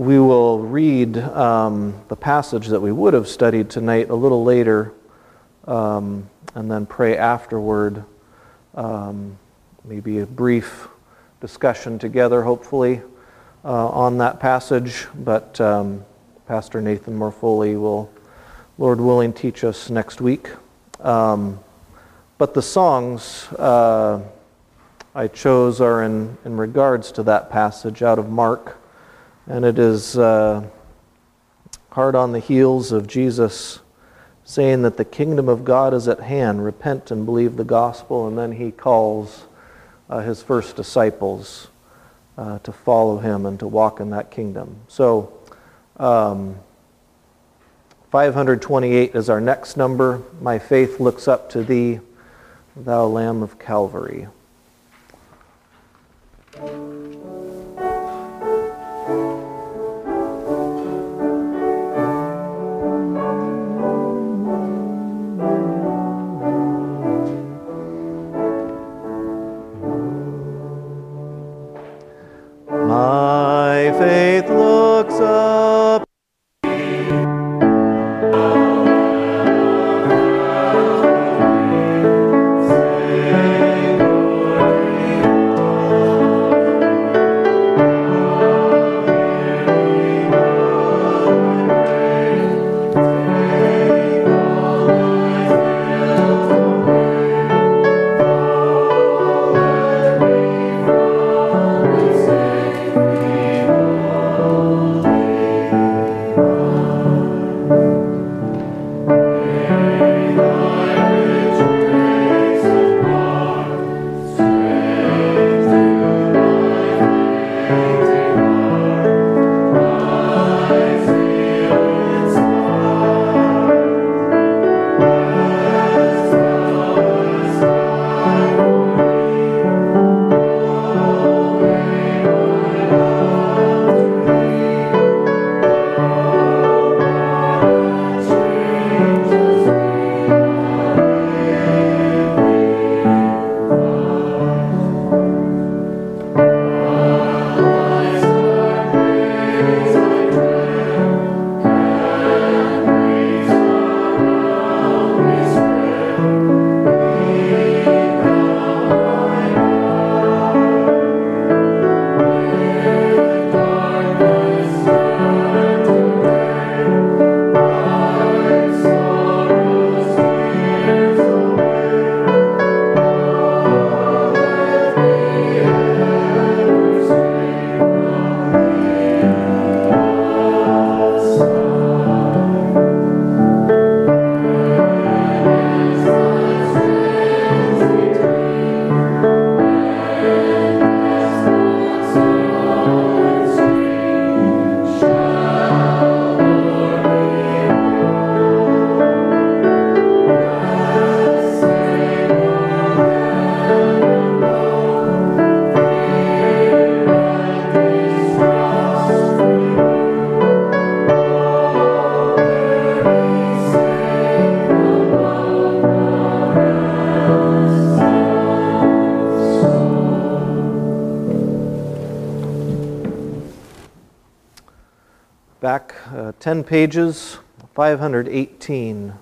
we will read um, the passage that we would have studied tonight a little later um, and then pray afterward. Um, maybe a brief discussion together, hopefully, uh, on that passage. But um, Pastor Nathan Morfoley will, Lord willing, teach us next week. Um, but the songs uh, I chose are in, in regards to that passage out of Mark. And it is uh, hard on the heels of Jesus saying that the kingdom of God is at hand. Repent and believe the gospel. And then he calls uh, his first disciples uh, to follow him and to walk in that kingdom. So, um, 528 is our next number. My faith looks up to thee, thou Lamb of Calvary. 10 pages, 518.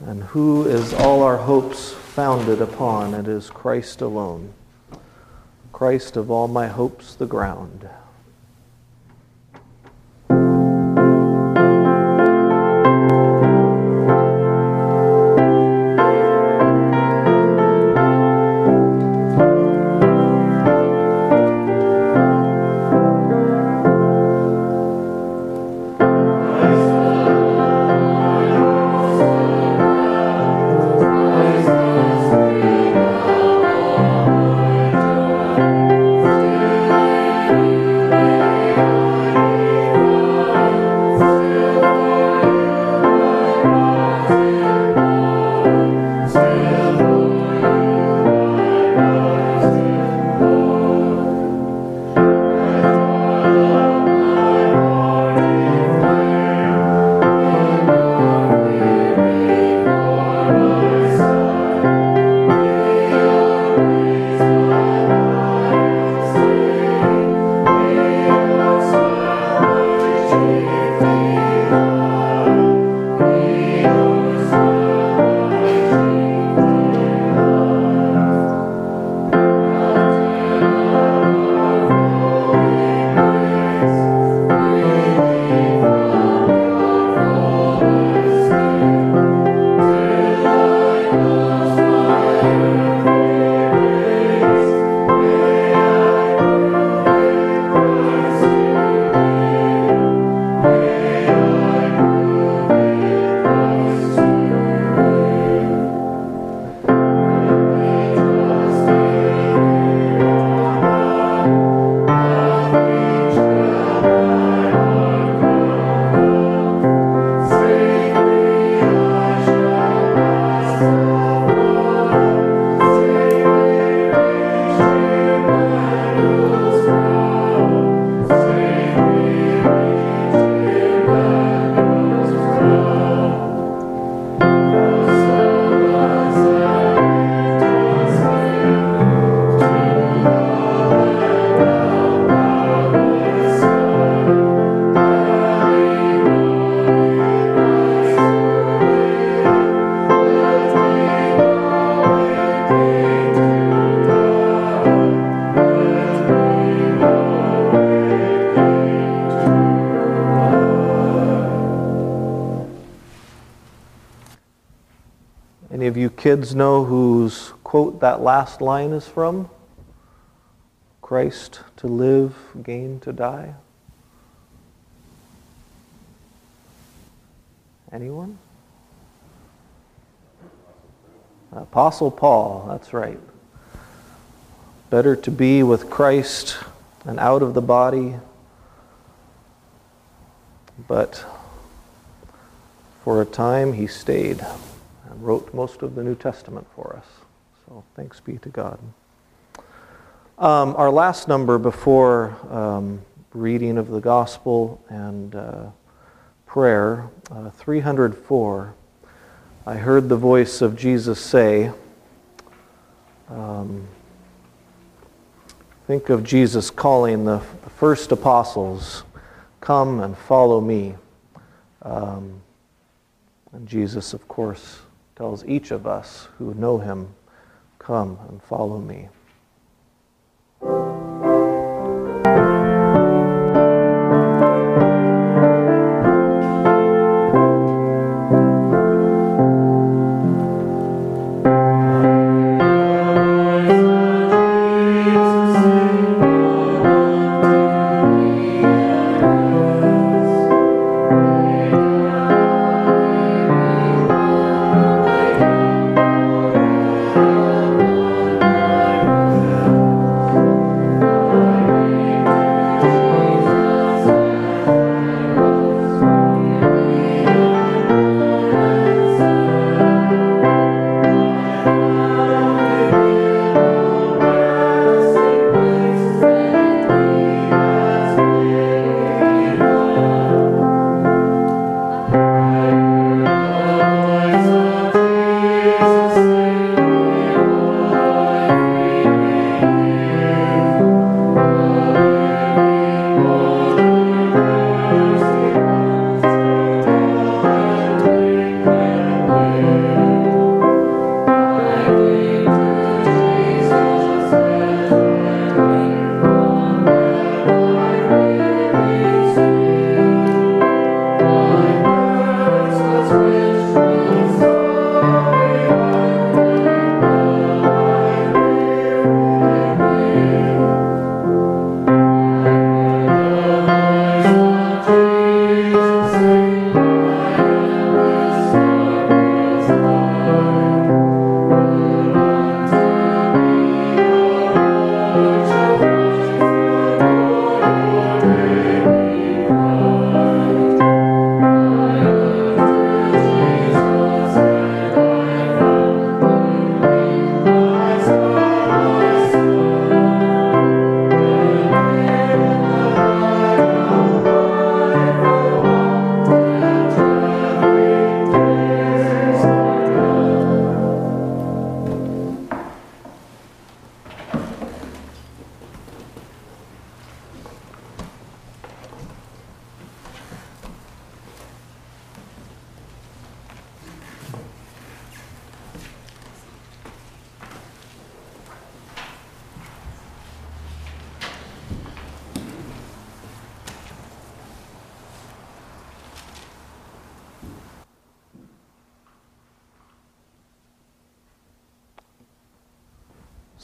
And who is all our hopes founded upon? It is Christ alone. Christ of all my hopes, the ground. Kids know whose quote that last line is from? Christ to live, gain to die? Anyone? Apostle Paul, that's right. Better to be with Christ and out of the body. But for a time he stayed wrote most of the New Testament for us. So thanks be to God. Um, our last number before um, reading of the gospel and uh, prayer, uh, 304. I heard the voice of Jesus say, um, Think of Jesus calling the, the, first apostles, Come and follow me. Um, and Jesus, of course, tells each of us who know him, Come and follow me.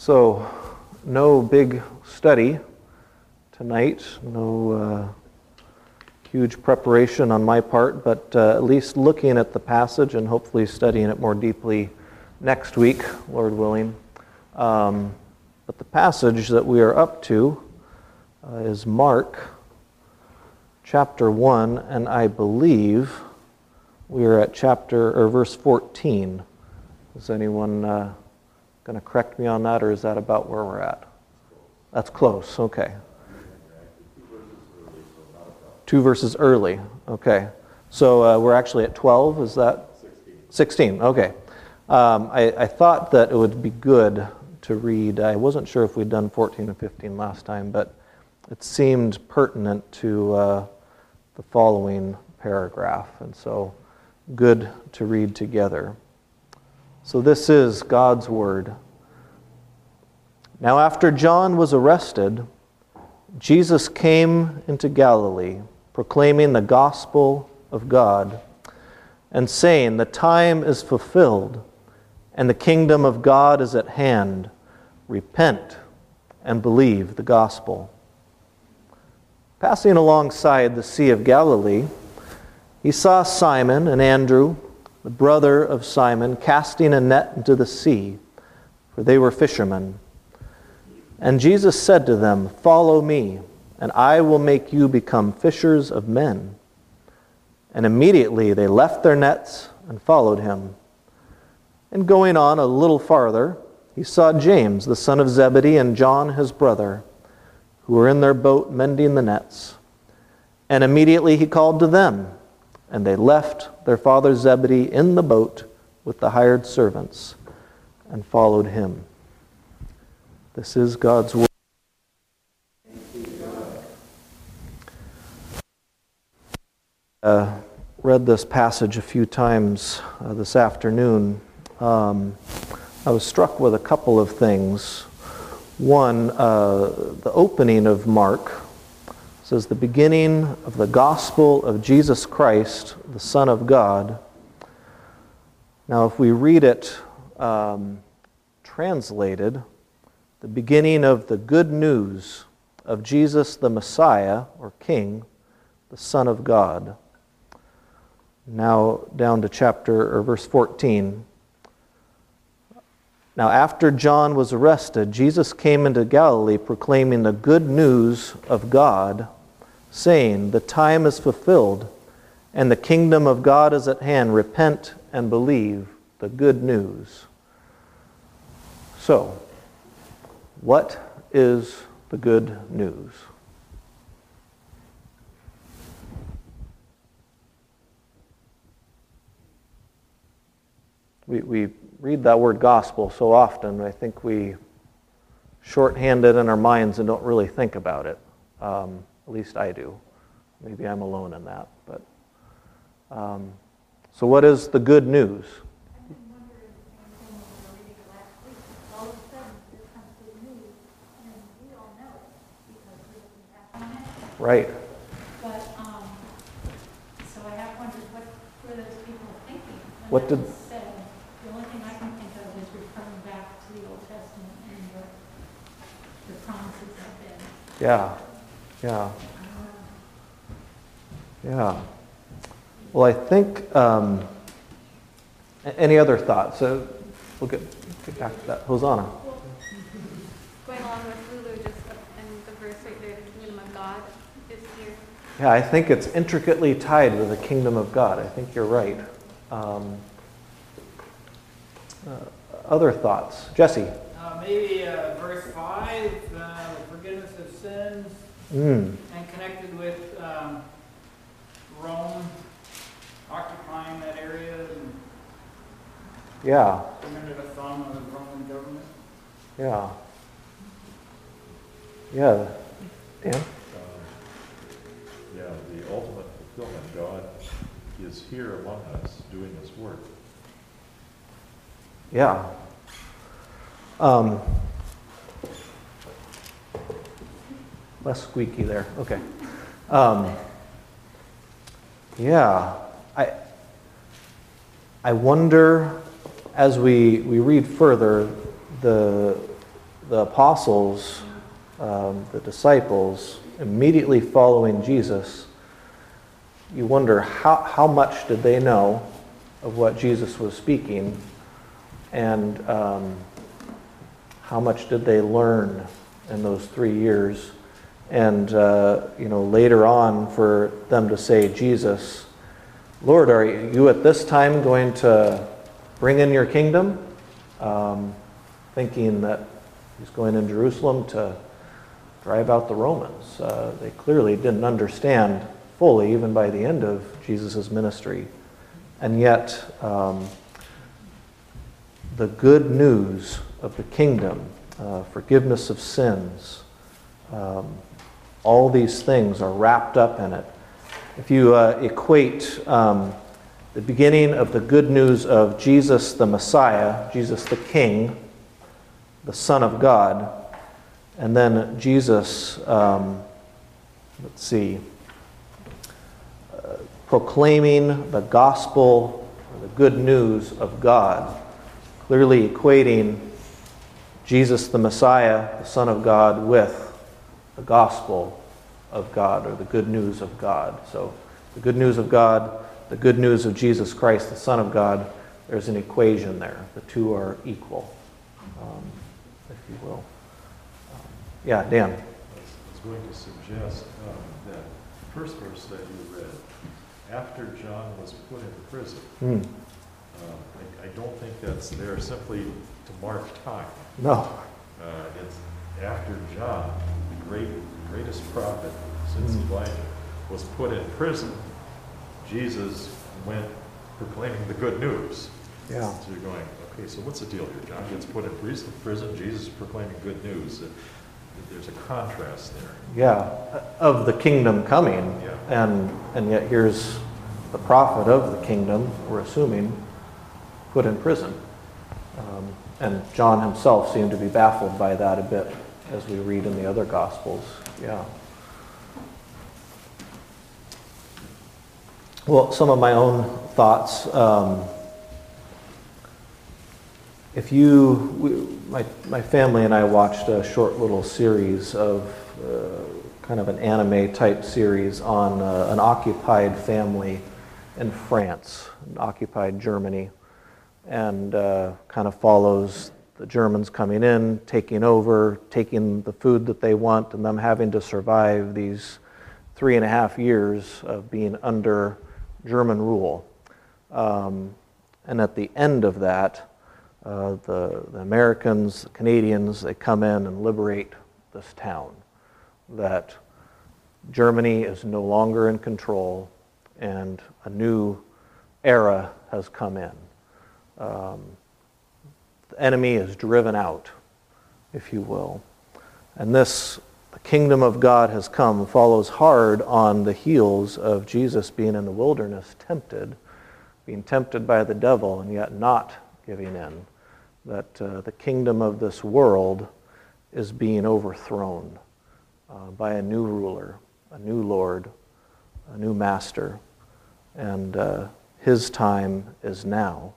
So, no big study tonight, no uh, huge preparation on my part, but uh, at least looking at the passage and hopefully studying it more deeply next week, Lord willing. Um, but the passage that we are up to uh, is Mark chapter 1, and I believe we are at chapter or verse 14. Does anyone uh, going to correct me on that, or is that about where we're at? That's close, okay. Two verses early, okay. So uh, we're actually at 12, is that? 16. 16, okay. Um, I, I, thought that it would be good to read, I wasn't sure if we'd done 14 and 15 last time, but it seemed pertinent to uh, the following paragraph, and so good to read together. So, this is God's Word. Now, after John was arrested, Jesus came into Galilee, proclaiming the gospel of God and saying, The time is fulfilled, and the kingdom of God is at hand. Repent and believe the gospel. Passing alongside the Sea of Galilee, he saw Simon and Andrew, the brother of Simon, casting a net into the sea, for they were fishermen. And Jesus said to them, Follow me, and I will make you become fishers of men. And immediately they left their nets and followed him. And going on a little farther, he saw James, the son of Zebedee, and John, his brother, who were in their boat mending the nets. And immediately he called to them, and they left their father Zebedee in the boat with the hired servants and followed him. This is God's word. Uh, read this passage a few times uh, this afternoon. Um, I was struck with a couple of things. One, uh, the opening of Mark says, the beginning of the gospel of Jesus Christ, the Son of God. Now, if we read it um, translated, the beginning of the good news of Jesus the Messiah, or King, the Son of God. Now, down to chapter or verse 14. Now, after John was arrested, Jesus came into Galilee proclaiming the good news of God, saying, The time is fulfilled, and the kingdom of God is at hand. Repent and believe the good news. So, what is the good news? We, we read that word gospel so often, I think we shorthand it in our minds and don't really think about it. Um, at least I do. Maybe I'm alone in that. But um, so, what is the good news? Right. But, um, so I have wondered what were those people thinking? What did- said? The only thing I can think of is referring back to the Old Testament and what the promises have been. Yeah, yeah, yeah. Well, I think, um, any other thoughts? So we'll get, get back to that. Hosanna. Going along with Lulu, just in the verse right there, the kingdom of God is here. Yeah, I think it's intricately tied with the kingdom of God. I think you're right. Um, uh, other thoughts? Jesse? Uh, maybe uh, verse 5, uh, the forgiveness of sins, Mm, and connected with um, Rome occupying that area and yeah, being under the thumb of the Roman government. yeah. Yeah. Dan? Um, Yeah, the ultimate fulfillment, God is here among us doing his work. Yeah. Um, less squeaky there. Okay. Um, yeah. I, I wonder, as we, we read further, the, the apostles, um, the disciples, immediately following Jesus, you wonder how, how much did they know of what Jesus was speaking and um, how much did they learn in those three years? And, uh, you know, later on for them to say, Jesus, Lord, are you at this time going to bring in your kingdom? Um, thinking that he's going in Jerusalem to drive out the Romans. Uh, they clearly didn't understand fully, even by the end of Jesus' ministry. And yet, um, the good news of the kingdom, uh, forgiveness of sins, um, all these things are wrapped up in it. If you uh, equate um, the beginning of the good news of Jesus the Messiah, Jesus the King, the Son of God, and then Jesus, um, let's see, uh, proclaiming the gospel, the good news of God clearly equating Jesus the Messiah, the Son of God, with the gospel of God or the good news of God. So, the good news of God, the good news of Jesus Christ, the Son of God, there's an equation there. The two are equal, um, if you will. Um, yeah, Dan. I was going to suggest um, that first verse that you read, after John was put in prison, um, I I don't think that's there simply to mark time. No. Uh, It's after John, great, greatest prophet since Mm. Elijah, was put in prison, Jesus went proclaiming the good news. Yeah. So you're going, okay, so what's the deal here? John gets put in pris- prison, Jesus is proclaiming good news. There's a contrast there. Yeah, of the kingdom coming. Yeah. And, and yet here's the prophet of the kingdom, we're assuming, put in prison. Um, and John himself seemed to be baffled by that a bit as we read in the other gospels. Yeah. Well, some of my own thoughts. Um, if you, we, my, my family and I watched a short little series of uh, kind of an anime type series on uh, an occupied family in France, occupied Germany, and uh, kind of follows the Germans coming in, taking over, taking the food that they want, and them having to survive these three and a half years of being under German rule. Um, and at the end of that, uh, the, the Americans, the Canadians, they come in and liberate this town. That Germany is no longer in control and a new era has come in. Um, the enemy is driven out, if you will. And this, the kingdom of God has come, follows hard on the heels of Jesus being in the wilderness tempted, being tempted by the devil and yet not giving in that uh, the kingdom of this world is being overthrown uh, by a new ruler, a new Lord, a new master, and uh, his time is now.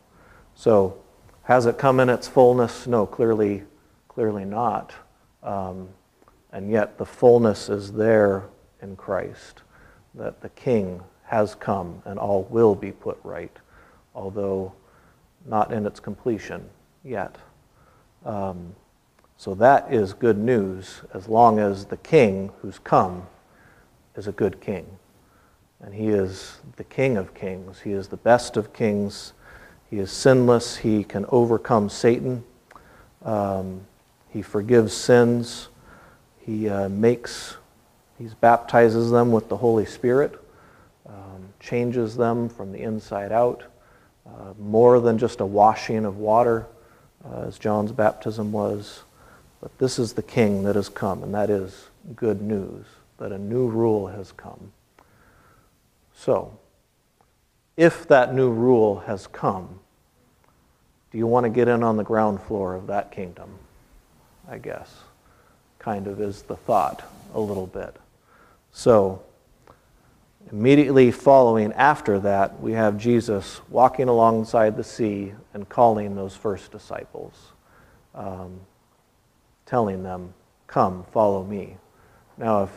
So, has it come in its fullness? No, clearly, clearly not. Um, and yet, the fullness is there in Christ, that the King has come and all will be put right, although not in its completion yet. Um, so that is good news as long as the king who's come is a good king. And he is the king of kings. He is the best of kings. He is sinless. He can overcome Satan. Um, he forgives sins. He uh, makes, he baptizes them with the Holy Spirit, um, changes them from the inside out. Uh, more than just a washing of water, uh, as John's baptism was. But this is the king that has come, and that is good news, that a new rule has come. So, if that new rule has come, do you want to get in on the ground floor of that kingdom? I guess. Kind of is the thought a little bit. So, Immediately following after that, we have Jesus walking alongside the sea and calling those first disciples, um, telling them, Come, follow me. Now, if,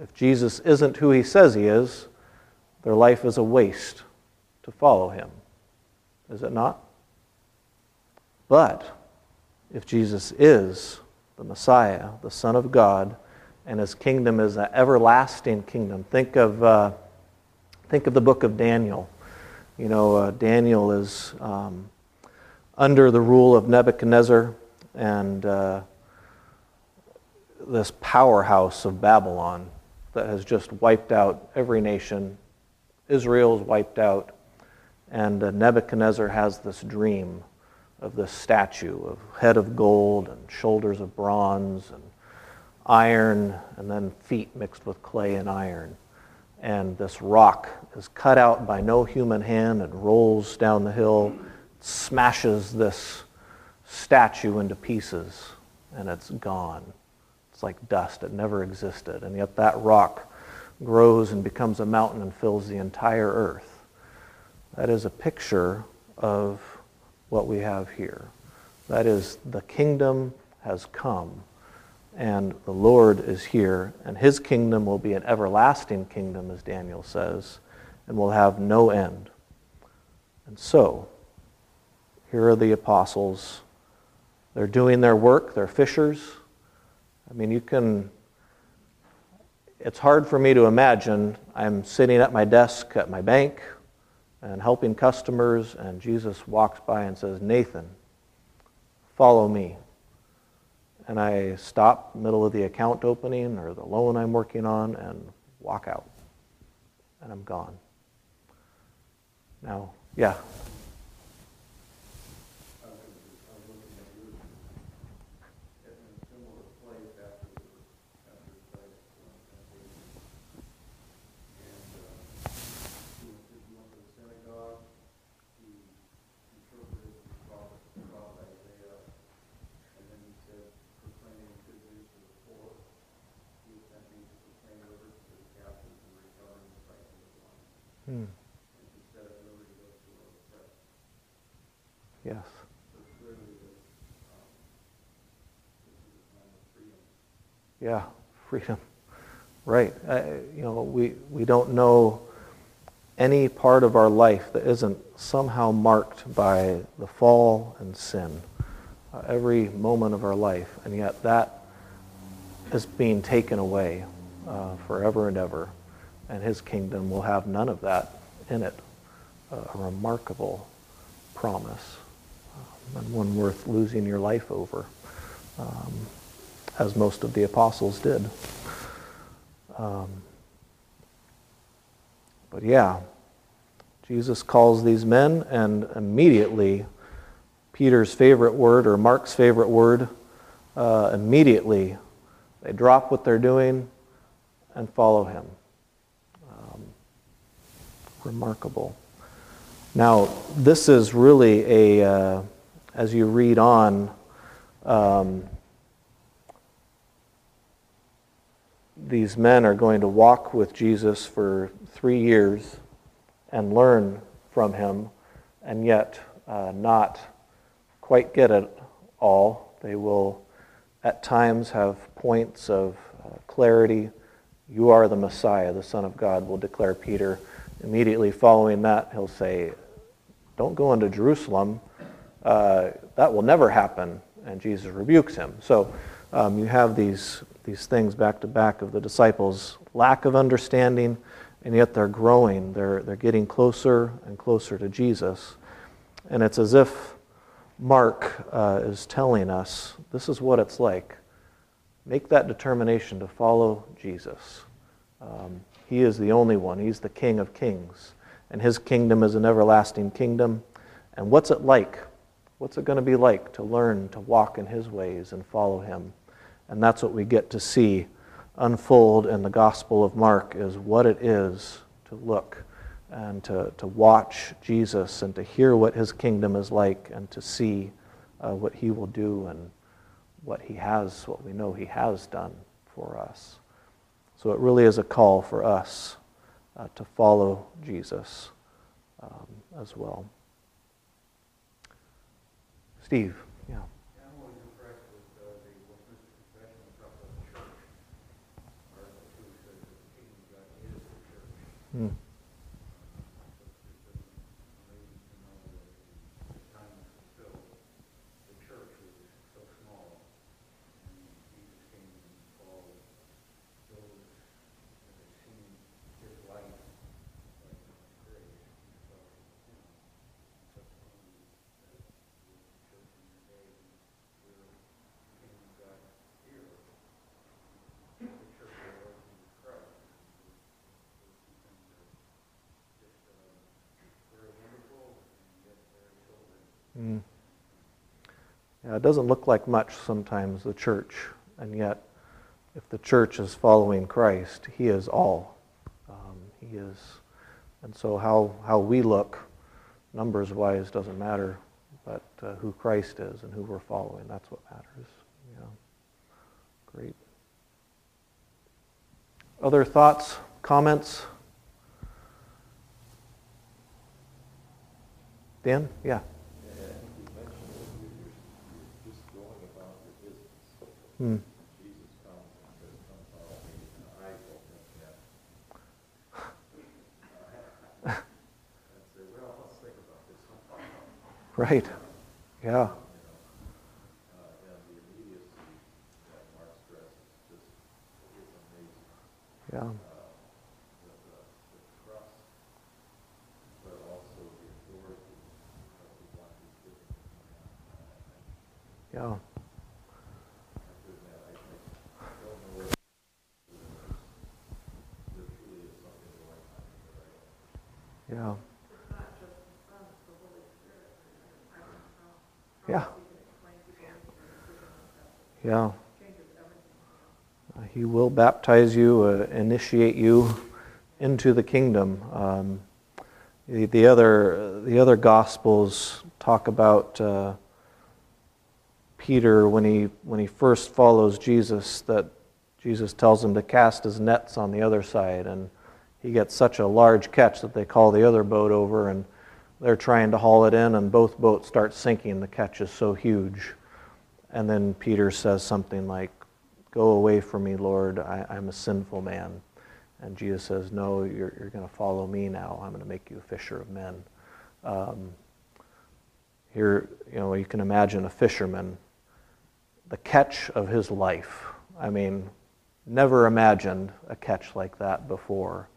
if Jesus isn't who he says he is, their life is a waste to follow him. Is it not? But if Jesus is the Messiah, the Son of God, and his kingdom is an everlasting kingdom, think of. Uh, Think of the book of Daniel. You know, uh, Daniel is um, under the rule of Nebuchadnezzar and uh, this powerhouse of Babylon that has just wiped out every nation. Israel's wiped out. And uh, Nebuchadnezzar has this dream of this statue of head of gold and shoulders of bronze and iron and then feet mixed with clay and iron and this rock is cut out by no human hand and rolls down the hill, smashes this statue into pieces, and it's gone. It's like dust. It never existed. And yet that rock grows and becomes a mountain and fills the entire earth. That is a picture of what we have here. That is, the kingdom has come, and the Lord is here, and his kingdom will be an everlasting kingdom, as Daniel says, and will have no end. And so, here are the apostles. They're doing their work, they're fishers. I mean, you can, it's hard for me to imagine I'm sitting at my desk at my bank and helping customers, and Jesus walks by and says, Nathan, follow me. And I stop middle of the account opening or the loan I'm working on and walk out. And I'm gone. Now, yeah. Yes. Yeah, freedom. Right. Uh, you know, we, we don't know any part of our life that isn't somehow marked by the fall and sin. Uh, every moment of our life. And yet that is being taken away uh, forever and ever. And his kingdom will have none of that in it. a remarkable promise and one worth losing your life over, um, as most of the apostles did. Um, but yeah, Jesus calls these men, and immediately, Peter's favorite word, or Mark's favorite word, uh, immediately they drop what they're doing and follow him. Um, remarkable. Now, this is really a, uh, as you read on, um, these men are going to walk with Jesus for three years and learn from him, and yet uh, not quite get it all. They will at times have points of uh, clarity. You are the Messiah, the Son of God, will declare Peter. Immediately following that, he'll say, Don't go into Jerusalem. Uh, that will never happen. And Jesus rebukes him. So um, you have these, these things back to back of the disciples' lack of understanding, and yet they're growing. They're, they're getting closer and closer to Jesus. And it's as if Mark uh, is telling us this is what it's like. Make that determination to follow Jesus. Um, he is the only one, He's the King of kings. And His kingdom is an everlasting kingdom. And what's it like? What's it going to be like to learn to walk in His ways and follow Him? And that's what we get to see unfold in the Gospel of Mark is what it is to look and to, to watch Jesus and to hear what his kingdom is like and to see uh, what he will do and what he has, what we know he has done for us. So it really is a call for us uh, to follow Jesus um, as well. Steve. Yeah. I'm always impressed with uh, the Westminster Confession and talk about the church. Article two says that the kingdom of God is the church. Hmm. So it's just amazing to know that the time was fulfilled. The church was so small, and Jesus came and called those that had seen his light, like grace, and felt, you know, such a that the church in the day, we're the kingdom of God here. The church of the Lord Jesus Christ. Just uh, very wonderful and yet very sobering. Mm. It doesn't look like much sometimes, the church, and yet, if the church is following Christ, He is all. Um, he is. And so, how, how we look, numbers wise, doesn't matter, but uh, who Christ is and who we're following, that's what matters. Yeah. Great. Other thoughts, comments? Dan? Yeah. Hmm. Jesus comes and says, come follow me, and I will have that. And say, well, let's think about this. Right. Yeah. You know, uh, and the immediacy that Mark stresses just is Yeah. Yeah. Uh, the, the, the trust, but also the authority of the one who's giving the command. Yeah. I could not, I, I don't know what there truly is something going on here, Yeah. Yeah. Yeah. He will baptize you, uh, initiate you into the kingdom. Um, the, the other the other gospels talk about uh, Peter when he when he first follows Jesus that Jesus tells him to cast his nets on the other side and he gets such a large catch that they call the other boat over and they're trying to haul it in and both boats start sinking. The catch is so huge. And then peter says something like go away from me lord. I, i'm a sinful man. And jesus says no you're, you're going to follow me now. I'm going to make you a fisher of men. Um, here you know you can imagine a fisherman the catch of his life. I mean never imagined a catch like that before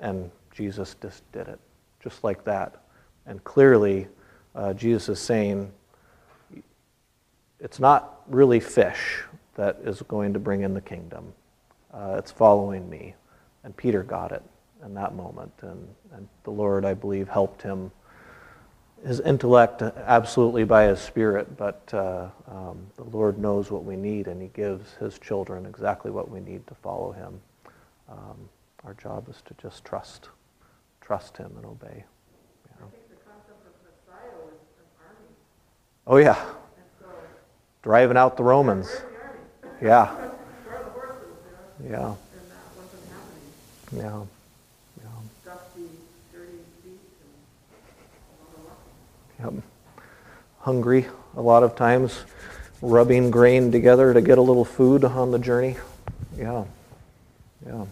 and Jesus just did it, just like that. And clearly, uh, Jesus is saying it's not really fish that is going to bring in the kingdom, uh, it's following me. And Peter got it in that moment. And, and the Lord, I believe, helped him. His intellect, absolutely by his spirit, but uh, um, the Lord knows what we need, and he gives his children exactly what we need to follow him. Um, our job is to just trust, trust Him and obey. You know. Oh yeah, driving out the Romans. Yeah. Yeah. Yeah. Yeah. Yep. Hungry a lot of times, rubbing grain together to get a little food on the journey. Yeah. Yeah.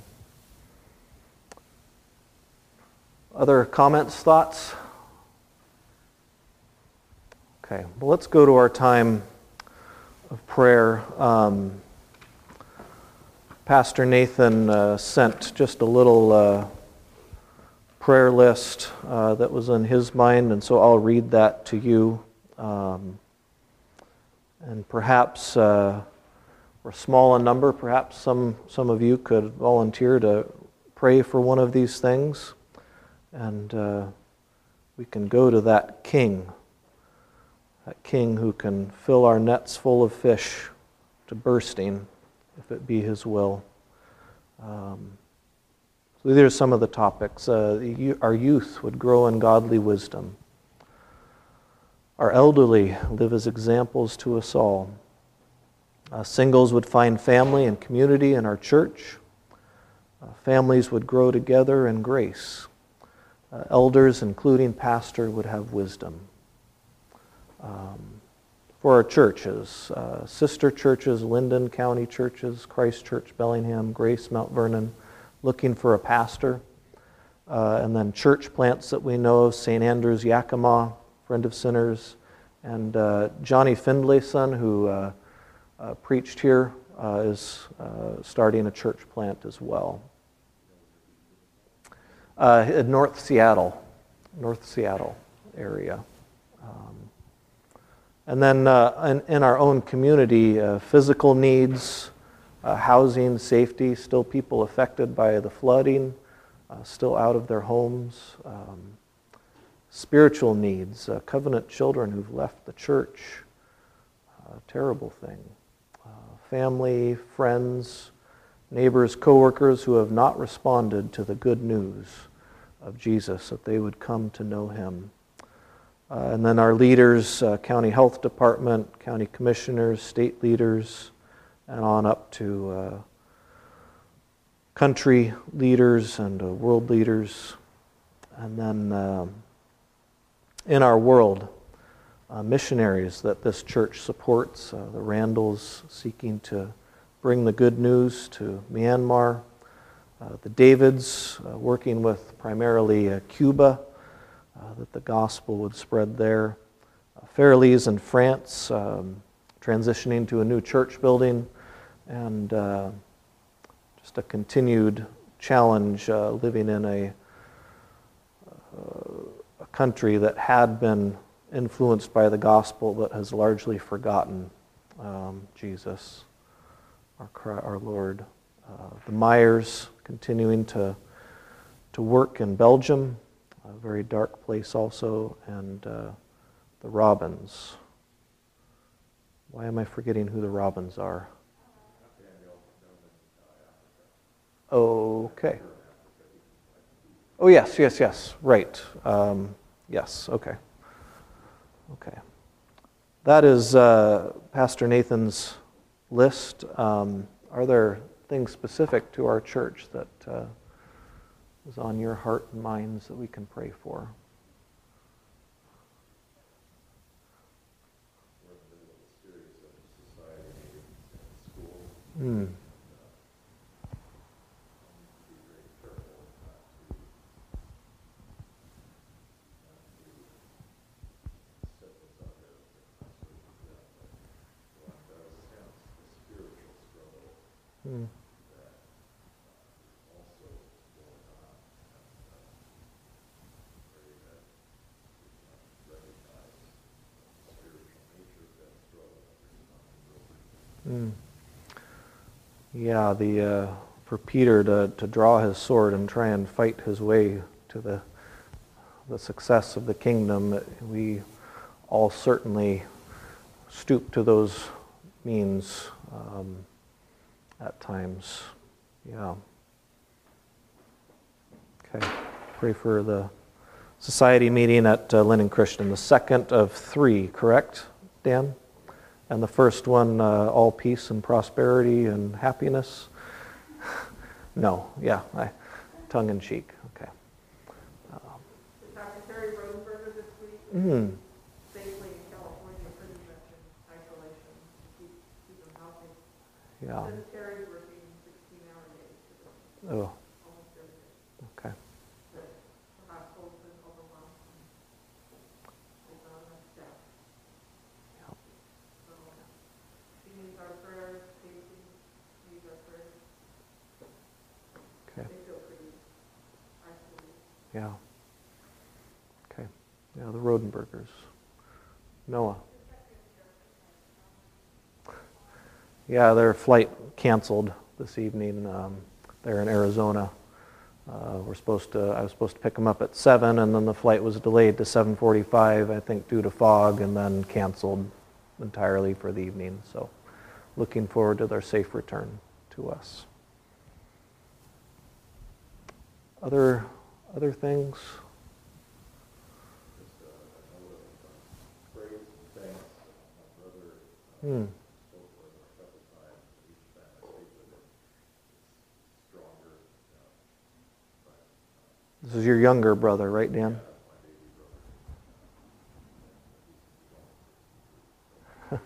Other comments, thoughts? Okay, well, let's go to our time of prayer. Um, Pastor Nathan uh, sent just a little uh, prayer list uh, that was in his mind, and so I'll read that to you. Um, and perhaps uh, we're small in number, perhaps some, some of you could volunteer to pray for one of these things. And uh, we can go to that king, that king who can fill our nets full of fish to bursting, if it be his will. Um, so these are some of the topics. Uh, our youth would grow in godly wisdom. Our elderly live as examples to us all. Uh, singles would find family and community in our church. Uh, families would grow together in grace. Uh, elders, including pastor, would have wisdom. Um, for our churches, uh, sister churches, Linden County churches, Christ Church Bellingham, Grace Mount Vernon, looking for a pastor. Uh, and then church plants that we know of, St. Andrew's Yakima, Friend of Sinners, and uh, Johnny Findlayson, who uh, uh, preached here, is starting a church plant as well uh, North Seattle, North Seattle area. Um, and then uh, in, in, our own community, uh, physical needs, uh, housing, safety, still people affected by the flooding, uh, still out of their homes. Um, spiritual needs, uh, covenant children who've left the church, a terrible thing. family, friends, neighbors, coworkers who have not responded to the good news of Jesus, that they would come to know him. Uh, and then our leaders, uh, county health department, county commissioners, state leaders, and on up to uh, country leaders and uh, world leaders. And then um, in our world, uh, missionaries that this church supports, uh, the Randalls seeking to bring the good news to Myanmar, uh, the Davids uh, working with primarily uh, Cuba, uh, that the gospel would spread there, uh, Fairleys in France, um, transitioning to a new church building, and uh, just a continued challenge living in a, a country that had been influenced by the gospel but has largely forgotten um, Jesus, our, our Lord. Uh, the Myers continuing to, to work in Belgium, a very dark place also, and uh, the Robins. Why am I forgetting who the Robins are? Okay. Oh, yes, yes, yes, right. Um, yes, okay. Okay. That is uh, Pastor Nathan's list. Um, are there things specific to our church that uh, is on your heart and minds that we can pray for? We're in the middle of a series of society meetings in schools. Hmm. Be very careful not to, not to set this out there as a concert for them, but one does sense the spiritual struggle Hmm. that uh, is also going on. And uh, pray that we can recognize the spiritual nature of that struggle and respond Mm. Yeah, the uh, for Peter to, to draw his sword and try and fight his way to the the success of the kingdom, we all certainly stoop to those means um, at times. Yeah. Okay. Pray for the society meeting at uh, Christian, the second of three, correct, Dan? And the first one, uh, all peace and prosperity and happiness? no, yeah, I, tongue in cheek. Okay. Is Dr. Terry Rosenberger this week Mm, safely in California, isolation, keep, keep him healthy? yeah. Oh, okay. Yeah. Okay. Yeah, the Rodenbergers. Noah. Yeah, their flight canceled this evening. Um, they're in Arizona. Uh, we're supposed to. I was supposed to pick them up at seven, and then the flight was delayed to 7:45, I think, due to fog, and then canceled entirely for the evening. So, looking forward to their safe return to us. Other other things. Just uh, a note of uh, praise and thanks. My brother uh, Hmm. spoke with her a couple times, and each time I speak with him, it's stronger. you know, But uh, This is your younger brother, right, Dan?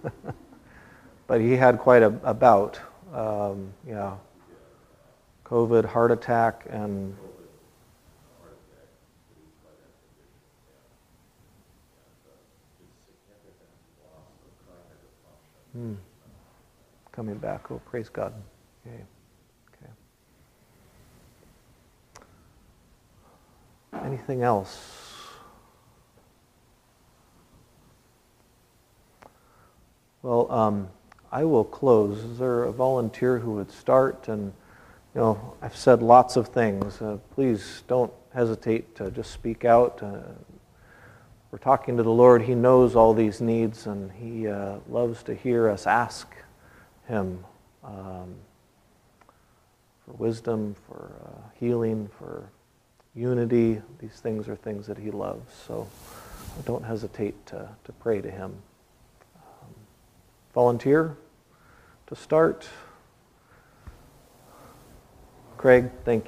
But he had quite a, a bout. Um, yeah. COVID, heart attack, and hmm, coming back. Oh, praise God. Okay. Okay. Anything else? Well, um, I will close. Is there a volunteer who would start? And, you know, I've said lots of things. Uh, please don't hesitate to just speak out. Uh, we're talking to the Lord. He knows all these needs, and He uh, loves to hear us ask Him um, for wisdom, for uh, healing, for unity. These things are things that He loves. So don't hesitate to, to pray to Him. Um, volunteer to start? Craig, thank you.